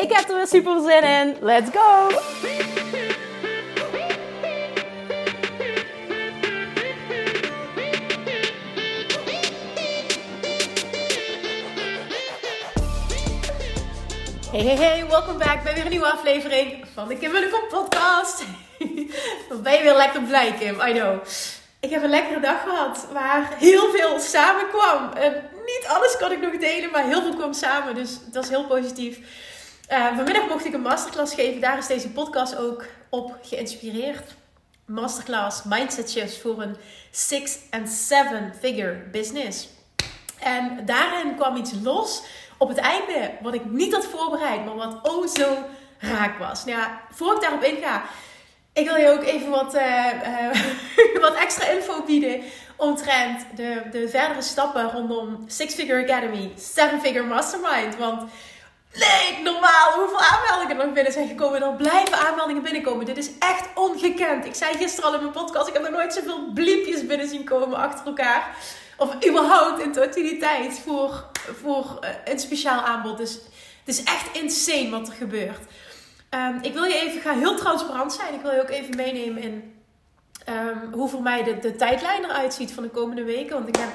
Ik heb er weer super zin in. Let's go! Hey, hey, hey, welkom back bij weer een nieuwe aflevering van de Kim Willem podcast. Ben je weer lekker blij, Kim? I know. Ik heb een lekkere dag gehad waar heel veel samenkwam. En niet alles kan ik nog delen, maar heel veel kwam samen. Dus dat is heel positief. Uh, vanmiddag mocht ik een masterclass geven. Daar is deze podcast ook op geïnspireerd. Masterclass Mindset Shifts voor een six- en seven-figure business. En daarin kwam iets los op het einde wat ik niet had voorbereid, maar wat oh zo raak was. Nou voor ik daarop inga, ik wil je ook even wat, uh, uh, wat extra info bieden omtrent de, de verdere stappen rondom Six Figure Academy, Seven Figure Mastermind. Want nee, normaal hoeveel aanmeldingen er nog binnen zijn gekomen. Er blijven aanmeldingen binnenkomen. Dit is echt ongekend. Ik zei gisteren al in mijn podcast, ik heb nog nooit zoveel bliepjes binnen zien komen achter elkaar. Of überhaupt in totaliteit voor, voor uh, een speciaal aanbod. Dus het is echt insane wat er gebeurt. Um, ik wil je even, ik ga heel transparant zijn. Ik wil je ook even meenemen in um, hoe voor mij de, de tijdlijn eruit ziet van de komende weken. Want ik heb,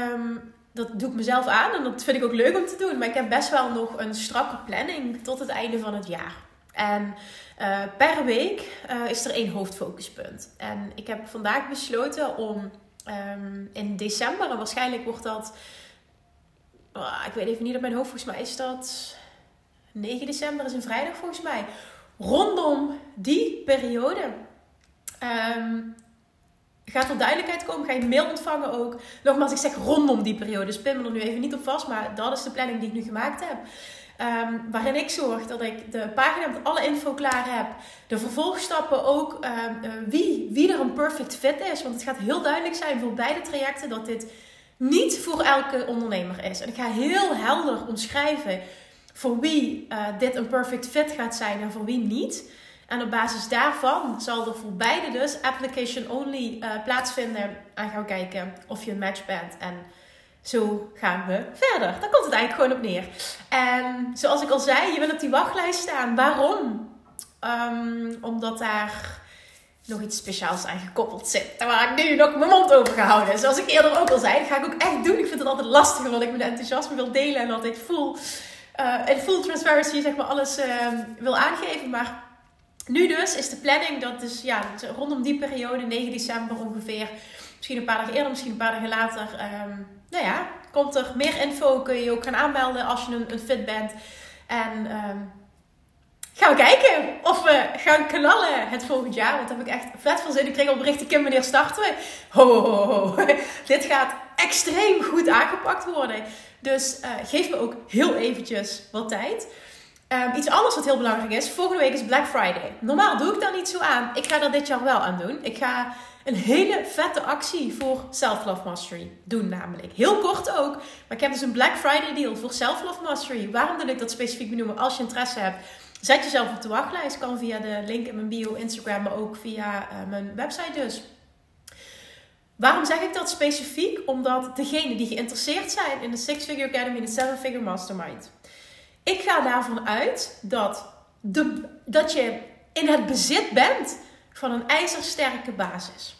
um, dat doe ik mezelf aan en dat vind ik ook leuk om te doen. Maar ik heb best wel nog een strakke planning tot het einde van het jaar. En uh, per week uh, is er één hoofdfocuspunt. En ik heb vandaag besloten om in december, waarschijnlijk wordt dat, uh, ik weet even niet op mijn hoofd, volgens mij is dat 9 december is een vrijdag volgens mij. Rondom die periode um, gaat er duidelijkheid komen. Ga je mail ontvangen ook. Nogmaals, ik zeg rondom die periode. Dus pin me er nu even niet op vast. Maar dat is de planning die ik nu gemaakt heb. Um, waarin ik zorg dat ik de pagina met alle info klaar heb. De vervolgstappen ook. Um, uh, wie, wie er een perfect fit is. Want het gaat heel duidelijk zijn voor beide trajecten dat dit niet voor elke ondernemer is. En ik ga heel helder omschrijven voor wie uh, dit een perfect fit gaat zijn en voor wie niet. En op basis daarvan zal er voor beide dus application only uh, plaatsvinden. En gaan we kijken of je een match bent. En zo gaan we verder. Daar komt het eigenlijk gewoon op neer. En zoals ik al zei, je wil op die wachtlijst staan. Waarom? Um, omdat daar nog iets speciaals aan gekoppeld zit. Waar ik nu nog mijn mond over gehouden. Zoals ik eerder ook al zei, ga ik ook echt doen. Ik vind het altijd lastig, omdat ik mijn enthousiasme wil delen en altijd voel uh, in full transparency zeg maar alles uh, wil aangeven. Maar nu dus is de planning dat dus ja, rondom die periode, 9 december ongeveer, misschien een paar dagen eerder, misschien een paar dagen later, um, nou ja, komt er meer info. Kun je ook gaan aanmelden als je een, een fit bent. En um, gaan we kijken of we gaan knallen het volgend jaar. Want daar heb ik echt vet veel zin. Ik kreeg al berichten, Kim, wanneer starten we? Ho, ho, ho. Dit gaat extreem goed aangepakt worden. Dus uh, geef me ook heel eventjes wat tijd. Um, iets anders wat heel belangrijk is. Volgende week is Black Friday. Normaal doe ik daar niet zo aan. Ik ga er dit jaar wel aan doen. Ik ga een hele vette actie voor Self-Love Mastery doen namelijk. Heel kort ook. Maar ik heb dus een Black Friday deal voor Self-Love Mastery. Waarom wil ik dat specifiek benoemen? Als je interesse hebt, zet jezelf op de wachtlijst. Kan via de link in mijn bio, Instagram, maar ook via uh, mijn website dus. Waarom zeg ik dat specifiek? Omdat degenen die geïnteresseerd zijn in de Six Figure Academy en de Seven Figure Mastermind. Ik ga daarvan uit dat, de, dat je in het bezit bent van een ijzersterke basis.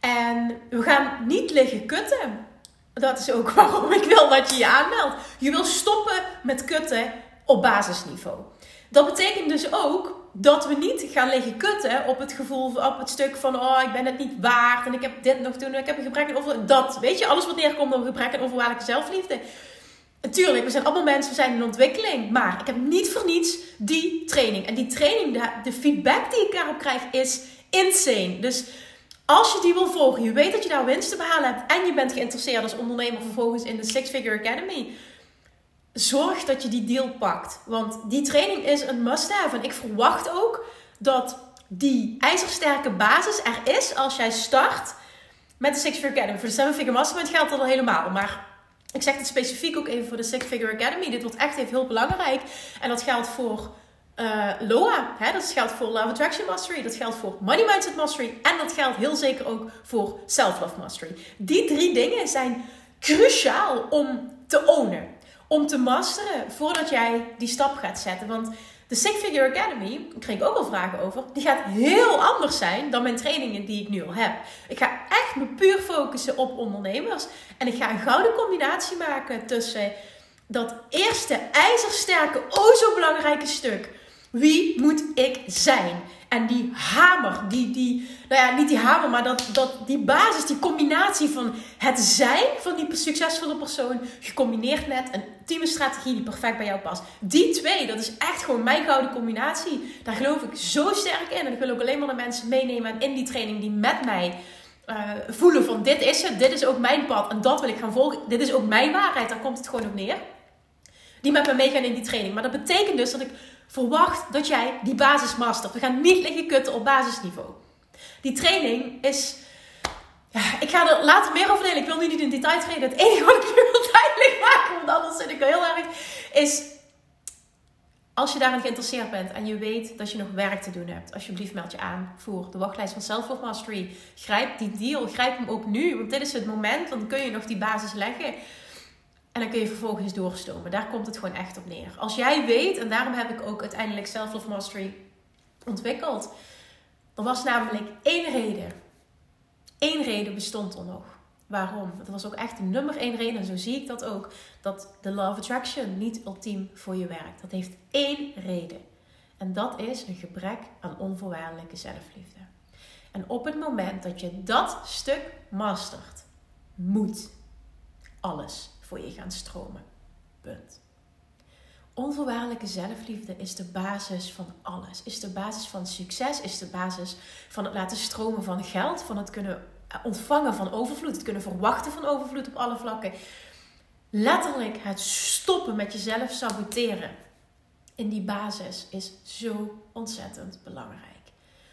En we gaan niet liggen kutten. Dat is ook waarom ik wil dat je je aanmeldt. Je wil stoppen met kutten op basisniveau. Dat betekent dus ook dat we niet gaan liggen kutten op het gevoel, op het stuk van, oh, ik ben het niet waard en ik heb dit nog doen en ik heb een gebrek aan over dat. Weet je, alles wat neerkomt op gebrek aan onvoorwaardelijke zelfliefde. Natuurlijk, we zijn allemaal mensen, we zijn in ontwikkeling. Maar ik heb niet voor niets die training. En die training, de, feedback die ik daarop krijg, is insane. Dus als je die wil volgen, je weet dat je daar winst te behalen hebt en je bent geïnteresseerd als ondernemer vervolgens in de Six Figure Academy zorg dat je die deal pakt. Want die training is een must-have. En ik verwacht ook dat die ijzersterke basis er is als jij start met de Six Figure Academy. Voor de Seven Figure Mastermind geldt dat al helemaal. Maar ik zeg het specifiek ook even voor de Six Figure Academy. Dit wordt echt even heel belangrijk. En dat geldt voor uh, LOA. Hè? Dat geldt voor Love Attraction Mastery. Dat geldt voor Money Mindset Mastery. En dat geldt heel zeker ook voor Self Love Mastery. Die drie dingen zijn cruciaal om te ownen. Om te masteren voordat jij die stap gaat zetten. Want de Six Figure Academy, daar kreeg ik ook al vragen over, die gaat heel anders zijn dan mijn trainingen die ik nu al heb. Ik ga echt me puur focussen op ondernemers. En ik ga een gouden combinatie maken tussen dat eerste ijzersterke, oh zo belangrijke stuk. Wie moet ik zijn? En die hamer, die, die, nou ja, niet die hamer, maar dat, dat, die basis, die combinatie van het zijn van die succesvolle persoon, gecombineerd met een teamstrategie die perfect bij jou past. Die twee, dat is echt gewoon mijn gouden combinatie. Daar geloof ik zo sterk in. En ik wil ook alleen maar de mensen meenemen in die training die met mij uh, voelen van dit is het, dit is ook mijn pad en dat wil ik gaan volgen. Dit is ook mijn waarheid, daar komt het gewoon op neer. Die met me meegaan in die training. Maar dat betekent dus dat ik verwacht dat jij die basis mastert. We gaan niet liggen kutten op basisniveau. Die training is. Ja, ik ga er later meer over delen. Ik wil nu niet in detail treden. Het enige wat ik nu wil duidelijk maken, want anders zit ik heel erg, is als je daarin geïnteresseerd bent en je weet dat je nog werk te doen hebt, alsjeblieft meld je aan voor de wachtlijst van Self Mastery. Grijp die deal, grijp hem ook nu, want dit is het moment, dan kun je nog die basis leggen. En dan kun je vervolgens doorstomen. Daar komt het gewoon echt op neer. Als jij weet, en daarom heb ik ook uiteindelijk Self Love Mastery ontwikkeld. Er was namelijk één reden. Eén reden bestond er nog. Waarom? Dat was ook echt de nummer één reden, en zo zie ik dat ook, dat de Love Attraction niet ultiem voor je werkt. Dat heeft één reden. En dat is een gebrek aan onvoorwaardelijke zelfliefde. En op het moment dat je dat stuk mastert, moet alles voor je gaan stromen. Punt. Onvoorwaardelijke zelfliefde is de basis van alles. Is de basis van succes, is de basis van het laten stromen van geld, van het kunnen ontvangen van overvloed, het kunnen verwachten van overvloed op alle vlakken. Letterlijk het stoppen met jezelf saboteren in die basis is zo ontzettend belangrijk.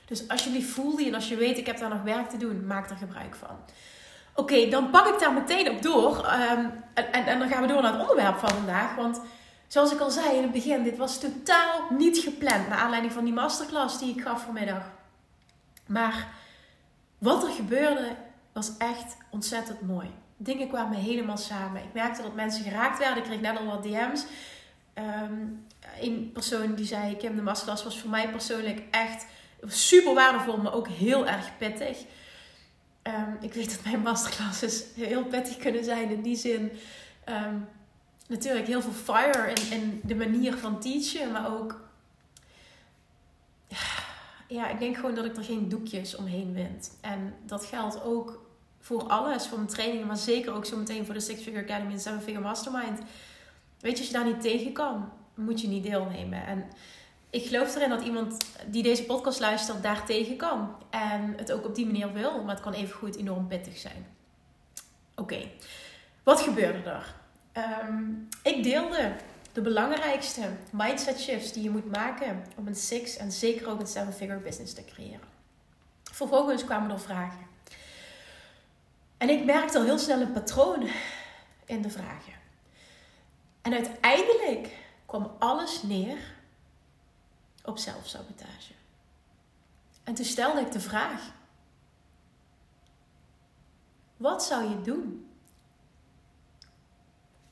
Dus alsjeblieft voel die en als je weet ik heb daar nog werk te doen, maak er gebruik van. Oké, dan pak ik daar meteen op door. Ehm, en, en, dan gaan we door naar het onderwerp van vandaag. Want zoals ik al zei in het begin, dit was totaal niet gepland. Naar aanleiding van die masterclass die ik gaf vanmiddag. Maar wat er gebeurde was echt ontzettend mooi. Dingen kwamen helemaal samen. Ik merkte dat mensen geraakt werden. Ik kreeg net al wat DM's. Um, een persoon die zei: Kim, de masterclass was voor mij persoonlijk echt super waardevol, maar ook heel erg pittig. Ehm, ik weet dat mijn masterclasses heel pittig kunnen zijn in die zin. Ehm, natuurlijk heel veel fire in de manier van teachen, maar ook. Ja, ik denk gewoon dat ik er geen doekjes omheen wind. En dat geldt ook voor alles, voor mijn trainingen, maar zeker ook zo meteen voor de Six Figure Academy en Seven Figure Mastermind. Weet je, als je daar niet tegen kan, moet je niet deelnemen. En ik geloof erin dat iemand die deze podcast luistert daar tegen kan. En het ook op die manier wil. Maar het kan even goed enorm pittig zijn. Oké, wat gebeurde er? Ehm, ik deelde de belangrijkste mindset shifts die je moet maken om een six en zeker ook een seven figure business te creëren. Vervolgens kwamen er vragen. En ik merkte al heel snel een patroon in de vragen. En uiteindelijk kwam alles neer op zelfsabotage. En toen stelde ik de vraag: wat zou je doen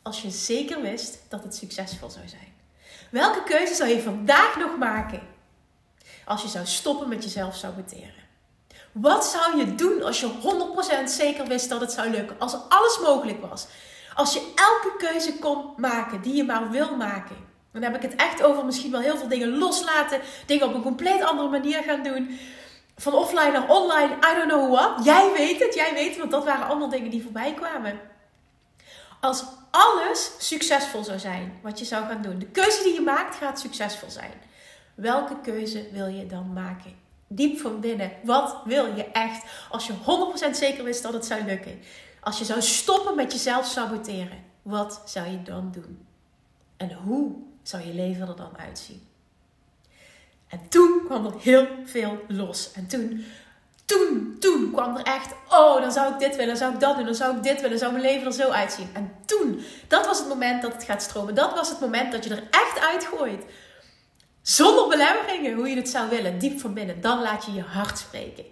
als je zeker wist dat het succesvol zou zijn? Welke keuze zou je vandaag nog maken als je zou stoppen met jezelf saboteren? Wat zou je doen als je 100% zeker wist dat het zou lukken? Als alles mogelijk was? Als je elke keuze kon maken die je maar wil maken? Dan heb ik het echt over misschien wel heel veel dingen loslaten. Dingen op een compleet andere manier gaan doen. Van offline naar online, I don't know what. Jij weet het, jij weet het, want dat waren allemaal dingen die voorbij kwamen. Als alles succesvol zou zijn, wat je zou gaan doen. De keuze die je maakt gaat succesvol zijn. Welke keuze wil je dan maken? Diep van binnen, wat wil je echt? Als je 100% zeker wist dat het zou lukken. Als je zou stoppen met jezelf saboteren, wat zou je dan doen? En hoe zou je leven er dan uitzien? En toen kwam er heel veel los. En toen, toen, toen kwam er echt, oh, dan zou ik dit willen, dan zou ik dat doen, dan zou ik dit willen, dan zou mijn leven er zo uitzien. En toen, dat was het moment dat het gaat stromen. Dat was het moment dat je er echt uitgooit. Zonder belemmeringen, hoe je het zou willen, diep van binnen. Dan laat je je hart spreken.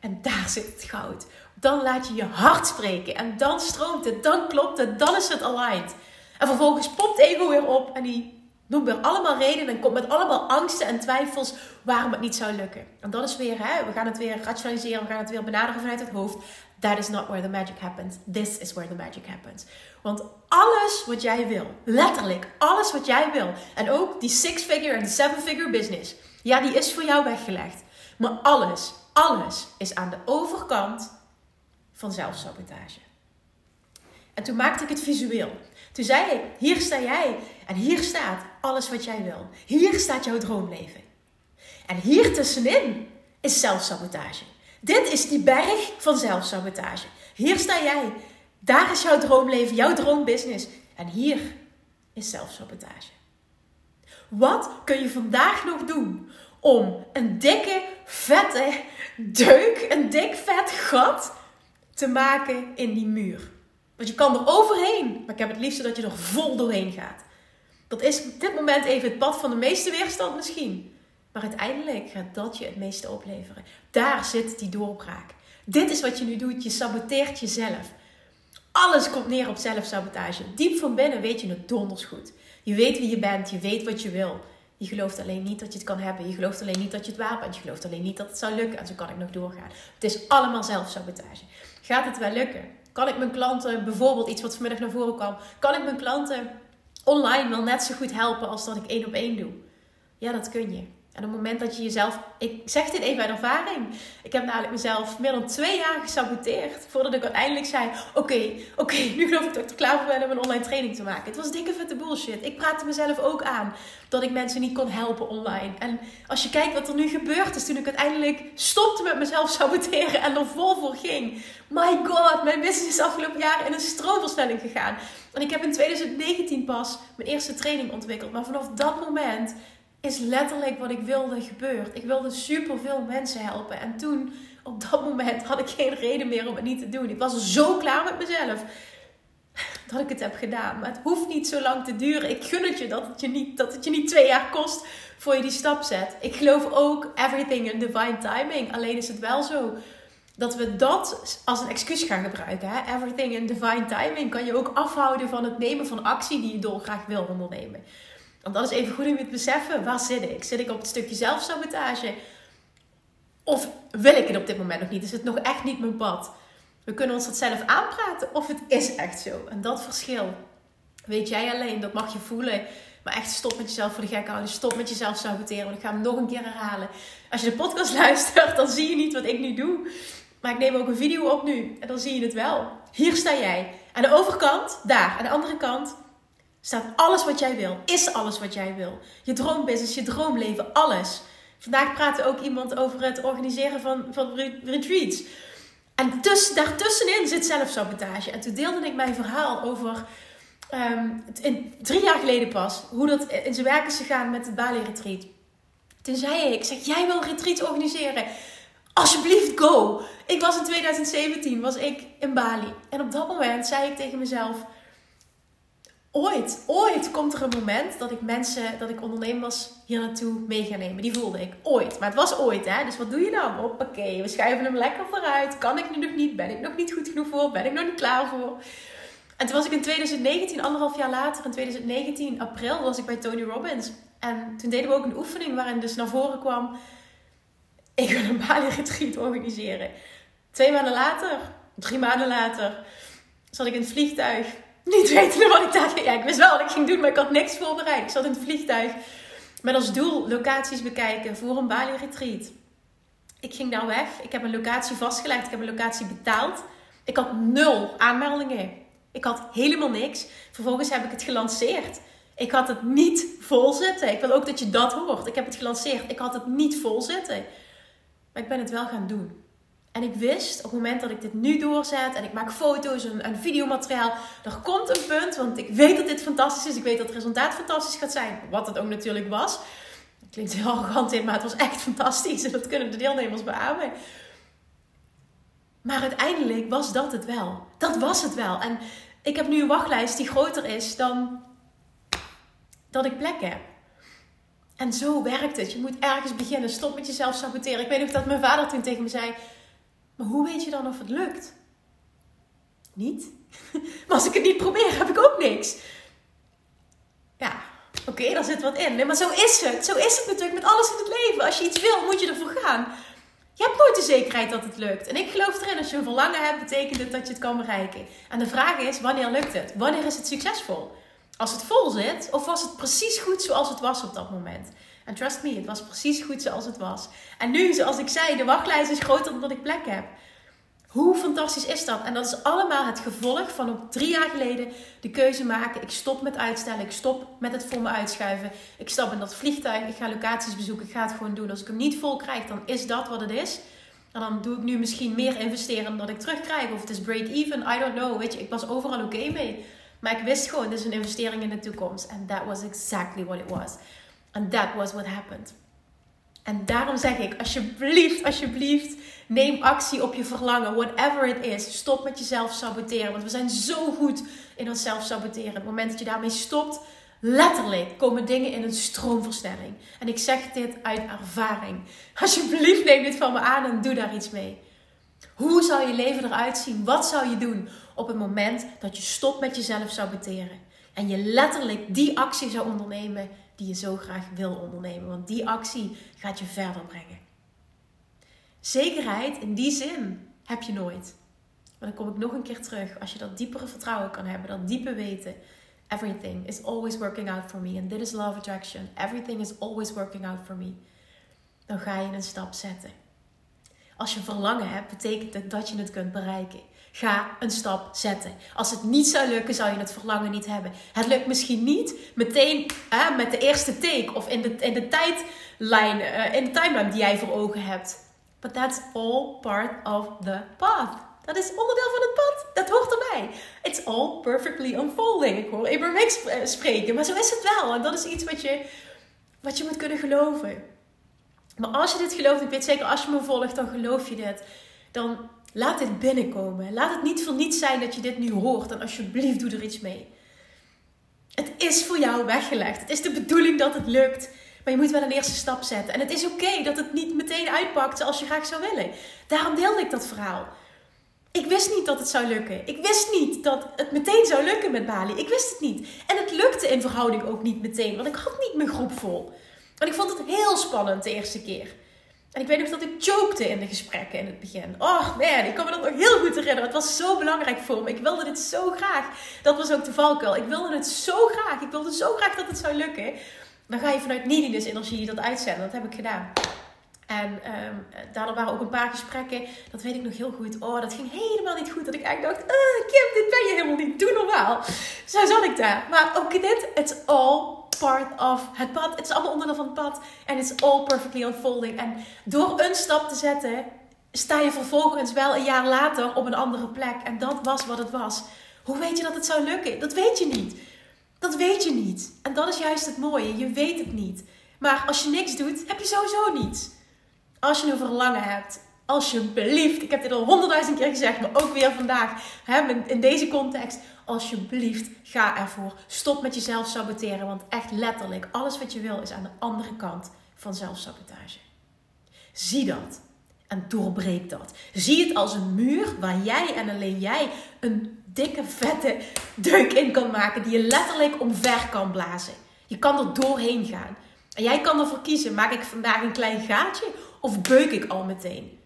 En daar zit het goud. Dan laat je je hart spreken. En dan stroomt het, dan klopt het, dan is het aligned. En vervolgens popt ego weer op en die noemt weer allemaal redenen en komt met allemaal angsten en twijfels waarom het niet zou lukken. En dat is weer, hè, we gaan het weer rationaliseren, we gaan het weer benaderen vanuit het hoofd. That is not where the magic happens. This is where the magic happens. Want alles wat jij wil, letterlijk alles wat jij wil, en ook die six-figure en seven-figure business, ja, die is voor jou weggelegd. Maar alles, alles is aan de overkant van zelfsabotage. En toen maakte ik het visueel. Toen zei ik: Hier sta jij en hier staat alles wat jij wil. Hier staat jouw droomleven. En hier tussenin is zelfsabotage. Dit is die berg van zelfsabotage. Hier sta jij. Daar is jouw droomleven, jouw droombusiness. En hier is zelfsabotage. Wat kun je vandaag nog doen om een dikke, vette deuk, een dik, vet gat te maken in die muur? Want je kan er overheen, maar ik heb het liefst dat je er vol doorheen gaat. Dat is op dit moment even het pad van de meeste weerstand misschien. Maar uiteindelijk gaat dat je het meeste opleveren. Daar zit die doorbraak. Dit is wat je nu doet. Je saboteert jezelf. Alles komt neer op zelfsabotage. Diep van binnen weet je het donders goed. Je weet wie je bent. Je weet wat je wil. Je gelooft alleen niet dat je het kan hebben. Je gelooft alleen niet dat je het waard bent. Je gelooft alleen niet dat het zou lukken. En zo kan ik nog doorgaan. Het is allemaal zelfsabotage. Gaat het wel lukken? Kan ik mijn klanten, bijvoorbeeld iets wat vanmiddag naar voren kwam, kan ik mijn klanten online wel net zo goed helpen als dat ik één op één doe? Ja, dat kun je. En op het moment dat je jezelf, ik zeg dit even uit ervaring. Ik heb namelijk mezelf meer dan twee jaar gesaboteerd. Voordat ik uiteindelijk zei: Oké, oké, nu geloof ik dat ik er klaar voor ben om een online training te maken. Het was dikke vette bullshit. Ik praatte mezelf ook aan dat ik mensen niet kon helpen online. En als je kijkt wat er nu gebeurd is toen ik uiteindelijk stopte met mezelf saboteren en er vol voor ging. My god, mijn business is afgelopen jaar in een stroomversnelling gegaan. En ik heb in 2019 pas mijn eerste training ontwikkeld. Maar vanaf dat moment is letterlijk wat ik wilde gebeurd. Ik wilde superveel mensen helpen. En toen, op dat moment, had ik geen reden meer om het niet te doen. Ik was zo klaar met mezelf dat ik het heb gedaan. Maar het hoeft niet zo lang te duren. Ik gun het je dat het je niet, dat het je niet twee jaar kost voor je die stap zet. Ik geloof ook everything in divine timing. Alleen is het wel zo dat we dat als een excuus gaan gebruiken. Hè? Everything in divine timing kan je ook afhouden van het nemen van actie die je dolgraag wil ondernemen. Want dat is even goed om je te beseffen. Waar zit ik? Zit ik op het stukje zelfsabotage? Of wil ik het op dit moment nog niet? Is het nog echt niet mijn pad? We kunnen ons dat zelf aanpraten of het is echt zo. En dat verschil weet jij alleen. Dat mag je voelen. Maar echt stop met jezelf voor de gek houden. Stop met jezelf saboteren. Want ik ga hem nog een keer herhalen. Als je de podcast luistert, dan zie je niet wat ik nu doe. Maar ik neem ook een video op nu. En dan zie je het wel. Hier sta jij. Aan de overkant, daar. Aan de andere kant staat alles wat jij wil. Is alles wat jij wil. Je droombusiness, je droomleven, alles. Vandaag praatte ook iemand over het organiseren van, van retreats. En tuss, daartussenin zit zelfsabotage. En toen deelde ik mijn verhaal over in, drie jaar geleden pas, hoe dat in zijn werk is gegaan met het Bali Retreat. Toen zei ik, zeg, jij wil retreat organiseren. Alsjeblieft, go! Ik was in 2017, was ik in Bali. En op dat moment zei ik tegen mezelf, ooit, ooit komt er een moment dat ik mensen, dat ik ondernemers hier naartoe mee nemen. Die voelde ik. Ooit. Maar het was ooit, hè. Dus wat doe je dan? Hoppakee, we schuiven hem lekker vooruit. Kan ik nu nog niet? Ben ik nog niet goed genoeg voor? Ben ik nog niet klaar voor? En toen was ik in 2019, anderhalf jaar later, in 2019, april, was ik bij Tony Robbins. En toen deden we ook een oefening waarin dus naar voren kwam... Ik wil een Bali retreat organiseren. Twee maanden later, drie maanden later, zat ik in het vliegtuig niet weten wat ik daar... Ja, ik wist wel wat ik ging doen, maar ik had niks voorbereid. Ik zat in het vliegtuig met als doel locaties bekijken voor een Bali retreat. Ik ging daar weg. Ik heb een locatie vastgelegd. Ik heb een locatie betaald. Ik had nul aanmeldingen. Ik had helemaal niks. Vervolgens heb ik het gelanceerd. Ik had het niet vol zitten. Ik wil ook dat je dat hoort. Ik heb het gelanceerd. Ik had het niet vol zitten. Maar ik ben het wel gaan doen. En ik wist op het moment dat ik dit nu doorzet en ik maak foto's en, en videomateriaal, er komt een punt, want ik weet dat dit fantastisch is. Ik weet dat het resultaat fantastisch gaat zijn, wat het ook natuurlijk was. Het klinkt heel arrogant in, maar het was echt fantastisch en dat kunnen de deelnemers beamen. Maar uiteindelijk was dat het wel. Dat was het wel. En ik heb nu een wachtlijst die groter is dan dat ik plek heb. En zo werkt het. Je moet ergens beginnen. Stop met jezelf saboteren. Ik weet nog dat mijn vader toen tegen me zei: Hoe weet je dan of het lukt? Niet. Maar als ik het niet probeer, heb ik ook niks. Ja, oké, daar zit wat in. Nee, maar zo is het. Zo is het natuurlijk met alles in het leven. Als je iets wil, moet je ervoor gaan. Je hebt nooit de zekerheid dat het lukt. En ik geloof erin, als je een verlangen hebt, betekent het dat je het kan bereiken. En de vraag is, wanneer lukt het? Wanneer is het succesvol? Als het vol zit, of was het precies goed zoals het was op dat moment? En trust me, het was precies goed zoals het was. En nu, zoals ik zei, de wachtlijst is groter dan dat ik plek heb. Hoe fantastisch is dat? En dat is allemaal het gevolg van op drie jaar geleden de keuze maken. Ik stop met uitstellen. Ik stop met het voor me uitschuiven. Ik stap in dat vliegtuig. Ik ga locaties bezoeken. Ik ga het gewoon doen. Als ik hem niet vol krijg, dan is dat wat het is. En dan doe ik nu misschien meer investeren dan dat ik terugkrijg. Of het is break-even. I don't know. Weet je, ik was overal oké mee. Maar ik wist gewoon, dit is een investering in de toekomst. And that was exactly what it was. And that was what happened. En daarom zeg ik, alsjeblieft, alsjeblieft, neem actie op je verlangen. Whatever it is. Stop met jezelf saboteren. Want we zijn zo goed in onszelf saboteren. Op het moment dat je daarmee stopt, letterlijk komen dingen in een stroomversnelling. En ik zeg dit uit ervaring. Alsjeblieft, neem dit van me aan en doe daar iets mee. Hoe zou je leven eruit zien? Wat zou je doen op het moment dat je stopt met jezelf saboteren? En je letterlijk die actie zou ondernemen die je zo graag wil ondernemen. Want die actie gaat je verder brengen. Zekerheid in die zin heb je nooit. Maar dan kom ik nog een keer terug. Als je dat diepere vertrouwen kan hebben, dat diepe weten. Everything is always working out for me. And this is love attraction. Everything is always working out for me. Dan ga je een stap zetten. Als je verlangen hebt, betekent het dat je het kunt bereiken. Ga een stap zetten. Als het niet zou lukken, zou je het verlangen niet hebben. Het lukt misschien niet meteen hè, met de eerste take of in de, in de tijdlijn, uh, in de timeline die jij voor ogen hebt. But that's all part of the path. Dat is onderdeel van het pad. Dat hoort erbij. It's all perfectly unfolding. Ik hoor Abraham Hicks eh, spreken, maar zo is het wel. En dat is iets wat je, wat je moet kunnen geloven. Maar als je dit gelooft, ik weet zeker als je me volgt, dan geloof je dit. Dan laat dit binnenkomen. Laat het niet voor niets zijn dat je dit nu hoort. En alsjeblieft, doe er iets mee. Het is voor jou weggelegd. Het is de bedoeling dat het lukt. Maar je moet wel een eerste stap zetten. En het is oké dat het niet meteen uitpakt zoals je graag zou willen. Daarom deelde ik dat verhaal. Ik wist niet dat het zou lukken. Ik wist niet dat het meteen zou lukken met Bali. Ik wist het niet. En het lukte in verhouding ook niet meteen. Want ik had niet mijn groep vol. En ik vond het heel spannend de eerste keer. En ik weet nog dat ik chokte in de gesprekken in het begin. Oh man, ik kan me dat nog heel goed herinneren. Het was zo belangrijk voor me. Ik wilde dit zo graag. Dat was ook de valkuil. Ik wilde het zo graag. Ik wilde zo graag dat het zou lukken. Dan ga je vanuit neediness energie dat uitzenden. Dat heb ik gedaan. En um, daardoor waren ook een paar gesprekken. Dat weet ik nog heel goed. Oh, dat ging helemaal niet goed. Dat ik eigenlijk dacht, uh, Kim, dit ben je helemaal niet. Doe normaal. Zo zat ik daar. Maar ook dit, it's all part of het pad. Het is allemaal onderdeel van het pad. En it's all perfectly unfolding. En door een stap te zetten, sta je vervolgens wel een jaar later op een andere plek. En dat was wat het was. Hoe weet je dat het zou lukken? Dat weet je niet. Dat weet je niet. En dat is juist het mooie. Je weet het niet. Maar als je niks doet, heb je sowieso niets. Als je een verlangen hebt, alsjeblieft, ik heb dit al honderdduizend keer gezegd, maar ook weer vandaag, hè, in deze context, alsjeblieft, ga ervoor. Stop met jezelf saboteren, want echt letterlijk, alles wat je wil is aan de andere kant van zelfsabotage. Zie dat en doorbreek dat. Zie het als een muur waar jij en alleen jij een dikke, vette deuk in kan maken die je letterlijk omver kan blazen. Je kan er doorheen gaan. En jij kan ervoor kiezen, maak ik vandaag een klein gaatje of beuk ik al meteen?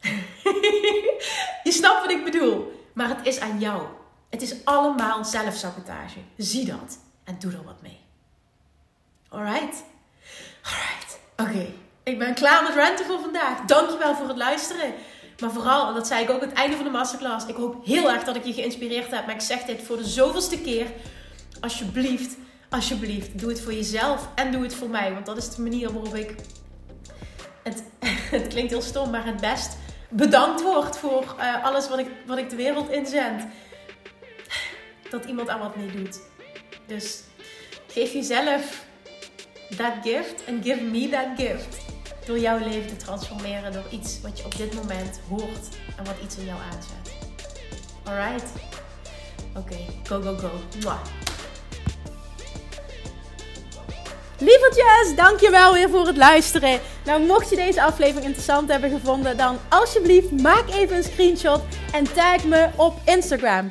je snapt wat ik bedoel. Maar het is aan jou. Het is allemaal zelfsabotage. Zie dat. En doe er wat mee. Alright? Alright. Oké. Ik ben klaar met ranten voor vandaag. Dankjewel voor het luisteren. Maar vooral, en dat zei ik ook aan het einde van de masterclass. Ik hoop heel erg dat ik je geïnspireerd heb. Maar ik zeg dit voor de zoveelste keer. Alsjeblieft, alsjeblieft, doe het voor jezelf en doe het voor mij. Want dat is de manier waarop ik het, het klinkt heel stom, maar het best bedankt wordt voor eh, alles wat ik, wat ik de wereld inzend. Dat iemand aan wat mee doet. Dus geef jezelf dat gift en give me that gift. Door jouw leven te transformeren door iets wat je op dit moment hoort en wat iets in jou aanzet. Alright? Oké, go, go, go. Mwah. Lievertjes, dankjewel weer voor het luisteren. Nou, mocht je deze aflevering interessant hebben gevonden, dan alsjeblieft maak even een screenshot en tag me op Instagram.